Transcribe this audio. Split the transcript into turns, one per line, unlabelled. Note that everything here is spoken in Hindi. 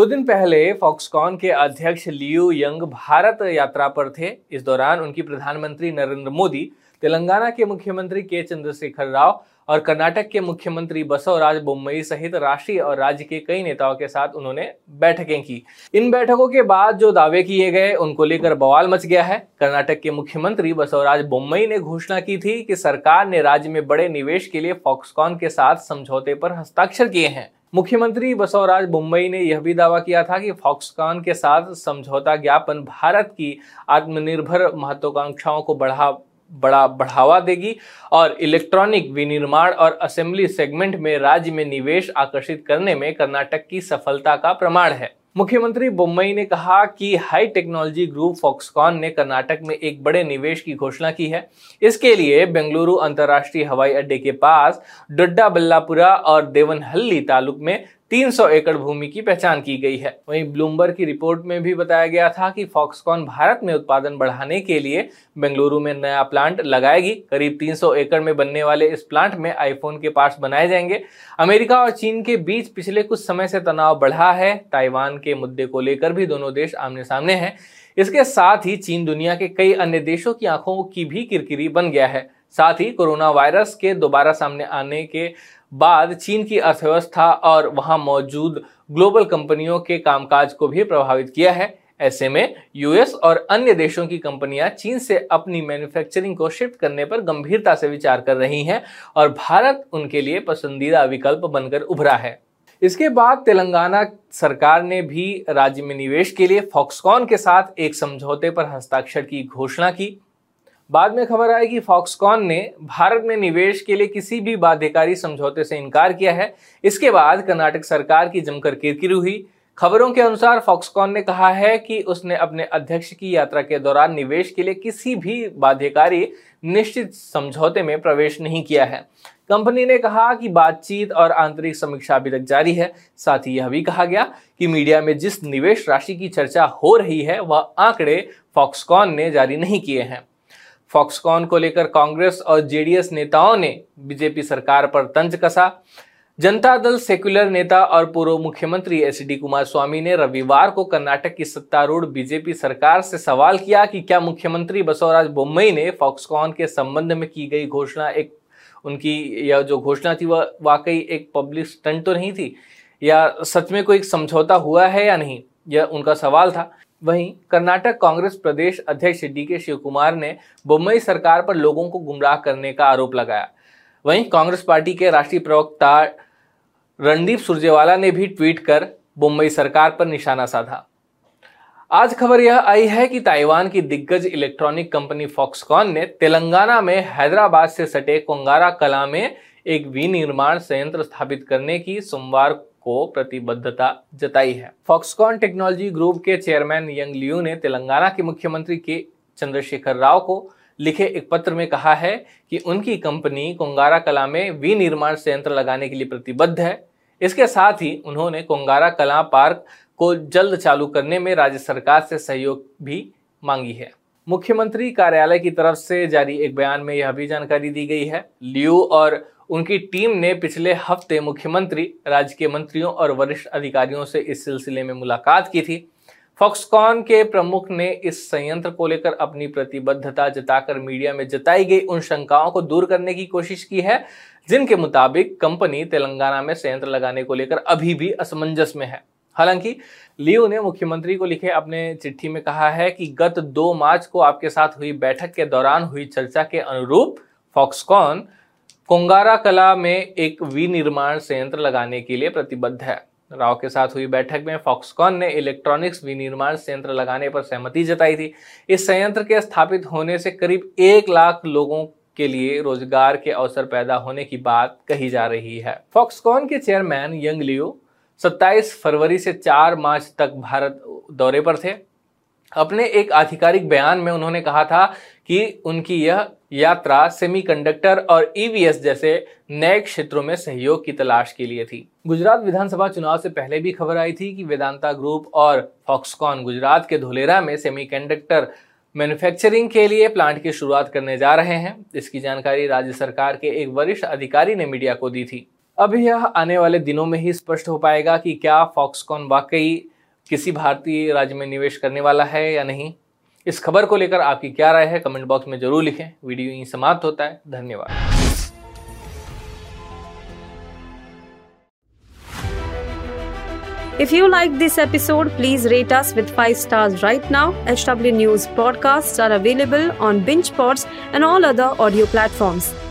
कुछ दिन पहले फॉक्सकॉन के अध्यक्ष लियू यंग भारत यात्रा पर थे। इस दौरान उनकी प्रधानमंत्री नरेंद्र मोदी, तेलंगाना के मुख्यमंत्री के चंद्रशेखर राव और कर्नाटक के मुख्यमंत्री बसवराज बोम्मई सहित राष्ट्रीय और राज्य के कई नेताओं के साथ उन्होंने बैठकें की। इन बैठकों के बाद जो दावे किए गए, उनको लेकर बवाल मच गया है। कर्नाटक के मुख्यमंत्री बसवराज बोम्मई ने घोषणा की थी कि सरकार ने राज्य में बड़े निवेश के लिए फॉक्सकॉन के साथ समझौते पर हस्ताक्षर किए हैं। मुख्यमंत्री बसवराज बुम्बई ने यह भी दावा किया था कि फॉक्सकॉन के साथ समझौता ज्ञापन भारत की आत्मनिर्भर महत्वाकांक्षाओं को बढ़ा, बड़ा बढ़ावा देगी और इलेक्ट्रॉनिक विनिर्माण और असेंबली सेगमेंट में राज्य में निवेश आकर्षित करने में कर्नाटक की सफलता का प्रमाण है। मुख्यमंत्री बुम्बई ने कहा कि हाई टेक्नोलॉजी ग्रुप फॉक्सकॉन ने कर्नाटक में एक बड़े निवेश की घोषणा की है। इसके लिए बेंगलुरु अंतर्राष्ट्रीय हवाई अड्डे के पास डोड्डा बल्लापुरा और देवनहल्ली तालुक में 300 एकड़ भूमि की पहचान की गई है। वहीं ब्लूमबर्ग की रिपोर्ट में भी बताया गया था कि फॉक्सकॉन भारत में उत्पादन बढ़ाने के लिए बेंगलुरु में नया प्लांट लगाएगी। करीब 300 एकड़ में बनने वाले इस प्लांट में आईफोन के पार्ट्स बनाए जाएँगे। अमेरिका और चीन के बीच पिछले कुछ समय से तनाव बढ़ा है। ताइवान के मुद्दे को लेकर भी दोनों देश आमने सामने हैं। इसके साथ ही चीन दुनिया के कई अन्य देशों की आँखों की भी किरकिरी बन गया है। साथ ही कोरोना वायरस के दोबारा सामने आने के बाद चीन की अर्थव्यवस्था और वहाँ मौजूद ग्लोबल कंपनियों के कामकाज को भी प्रभावित किया है। ऐसे में यूएस और अन्य देशों की कंपनियाँ चीन से अपनी मैन्युफैक्चरिंग को शिफ्ट करने पर गंभीरता से विचार कर रही हैं और भारत उनके लिए पसंदीदा विकल्प बनकर उभरा है। इसके बाद तेलंगाना सरकार ने भी राज्य में निवेश के लिए फॉक्सकॉन के साथ एक समझौते पर हस्ताक्षर की घोषणा की। बाद में खबर आई कि फॉक्सकॉन ने भारत में निवेश के लिए किसी भी बाध्यकारी समझौते से इनकार किया है। इसके बाद कर्नाटक सरकार की जमकर किरकिर हुई। खबरों के अनुसार फॉक्सकॉन ने कहा है कि उसने अपने अध्यक्ष की यात्रा के दौरान निवेश के लिए किसी भी बाध्यकारी निश्चित समझौते में प्रवेश नहीं किया है। कंपनी ने कहा कि बातचीत और आंतरिक समीक्षा अभी तक जारी है। साथ ही यह भी कहा गया कि मीडिया में जिस निवेश राशि की चर्चा हो रही है, वह आंकड़े फॉक्सकॉन ने जारी नहीं किए हैं। फॉक्सकॉन को लेकर कांग्रेस और जेडीएस नेताओं ने बीजेपी सरकार पर तंज कसा। जनता दल सेक्युलर नेता और पूर्व मुख्यमंत्री एच डी कुमार स्वामी ने रविवार को कर्नाटक की सत्तारूढ़ बीजेपी सरकार से सवाल किया कि क्या मुख्यमंत्री बसवराज बोम्मई ने फॉक्सकॉन के संबंध में की गई घोषणा एक उनकी यह जो घोषणा थी, वह वाकई एक पब्लिक स्टंट तो नहीं थी? या सच में कोई समझौता हुआ है या नहीं? यह उनका सवाल था। वहीं कर्नाटक कांग्रेस प्रदेश अध्यक्ष डी के शिव कुमार ने मुंबई सरकार पर लोगों को गुमराह करने का आरोप लगाया। वहीं कांग्रेस पार्टी के राष्ट्रीय प्रवक्ता रणदीप सुरजेवाला ने भी ट्वीट कर मुंबई सरकार पर निशाना साधा। आज खबर यह आई है कि ताइवान की दिग्गज इलेक्ट्रॉनिक कंपनी फॉक्सकॉन ने तेलंगाना में हैदराबाद से सटे कोंगारा कला में एक विनिर्माण संयंत्र स्थापित करने की सोमवार को प्रतिबद्धता जताई है। फॉक्सकॉन टेक्नोलॉजी ग्रुप के चेयरमैन यंग लियू ने तेलंगाना के मुख्यमंत्री के चंद्रशेखर राव को लिखे एक पत्र में कहा है कि उनकी कंपनी कोंगारा कला में विनिर्माण संयंत्र लगाने के लिए प्रतिबद्ध है। इसके साथ ही उन्होंने कोंगारा कला पार्क को जल्द चालू करने में राज्य सरकार से सहयोग भी मांगी है। मुख्यमंत्री कार्यालय की तरफ़ से जारी एक बयान में यह भी जानकारी दी गई है। लियू और उनकी टीम ने पिछले हफ़्ते मुख्यमंत्री राज्य के मंत्रियों और वरिष्ठ अधिकारियों से इस सिलसिले में मुलाकात की थी। फॉक्सकॉन के प्रमुख ने इस संयंत्र को लेकर अपनी प्रतिबद्धता जताकर मीडिया में जताई गई उन शंकाओं को दूर करने की कोशिश की है, जिनके मुताबिक कंपनी तेलंगाना में संयंत्र लगाने को लेकर अभी भी असमंजस में है। हालाँकि लियो ने मुख्यमंत्री को लिखे अपने चिट्ठी में कहा है कि गत दो मार्च को आपके साथ हुई बैठक के दौरान हुई चर्चा के अनुरूप फॉक्सकॉन कोंगारा कला में एक विनिर्माण संयंत्र लगाने के लिए प्रतिबद्ध है। राव के साथ हुई बैठक में फॉक्सकॉन ने इलेक्ट्रॉनिक्स विनिर्माण संयंत्र लगाने पर सहमति जताई थी। इस संयंत्र के स्थापित होने से करीब एक लाख लोगों के लिए रोज़गार के अवसर पैदा होने की बात कही जा रही है। फॉक्सकॉन के चेयरमैन यंग लियो 27 फरवरी से 4 मार्च तक भारत दौरे पर थे। अपने एक आधिकारिक बयान में उन्होंने कहा था कि उनकी यह यात्रा सेमीकंडक्टर और ईवीएस जैसे नए क्षेत्रों में सहयोग की तलाश के लिए थी। गुजरात विधानसभा चुनाव से पहले भी खबर आई थी कि वेदांता ग्रुप और फॉक्सकॉन गुजरात के धोलेरा में सेमीकंडक्टर मैन्युफैक्चरिंग के लिए प्लांट की शुरुआत करने जा रहे हैं। इसकी जानकारी राज्य सरकार के एक वरिष्ठ अधिकारी ने मीडिया को दी थी। अब यह आने वाले दिनों में ही स्पष्ट हो पाएगा कि क्या फॉक्सकॉन वाकई किसी भारतीय राज्य में निवेश करने वाला है या नहीं इस खबर को लेकर आपकी क्या राय है कमेंट बॉक्स में ज़रूर लिखें वीडियो यहीं समाप्त होता है धन्यवाद
If you like this episode, please rate us with 5 stars right now. HW News podcasts are available on BingePods and all other audio platforms.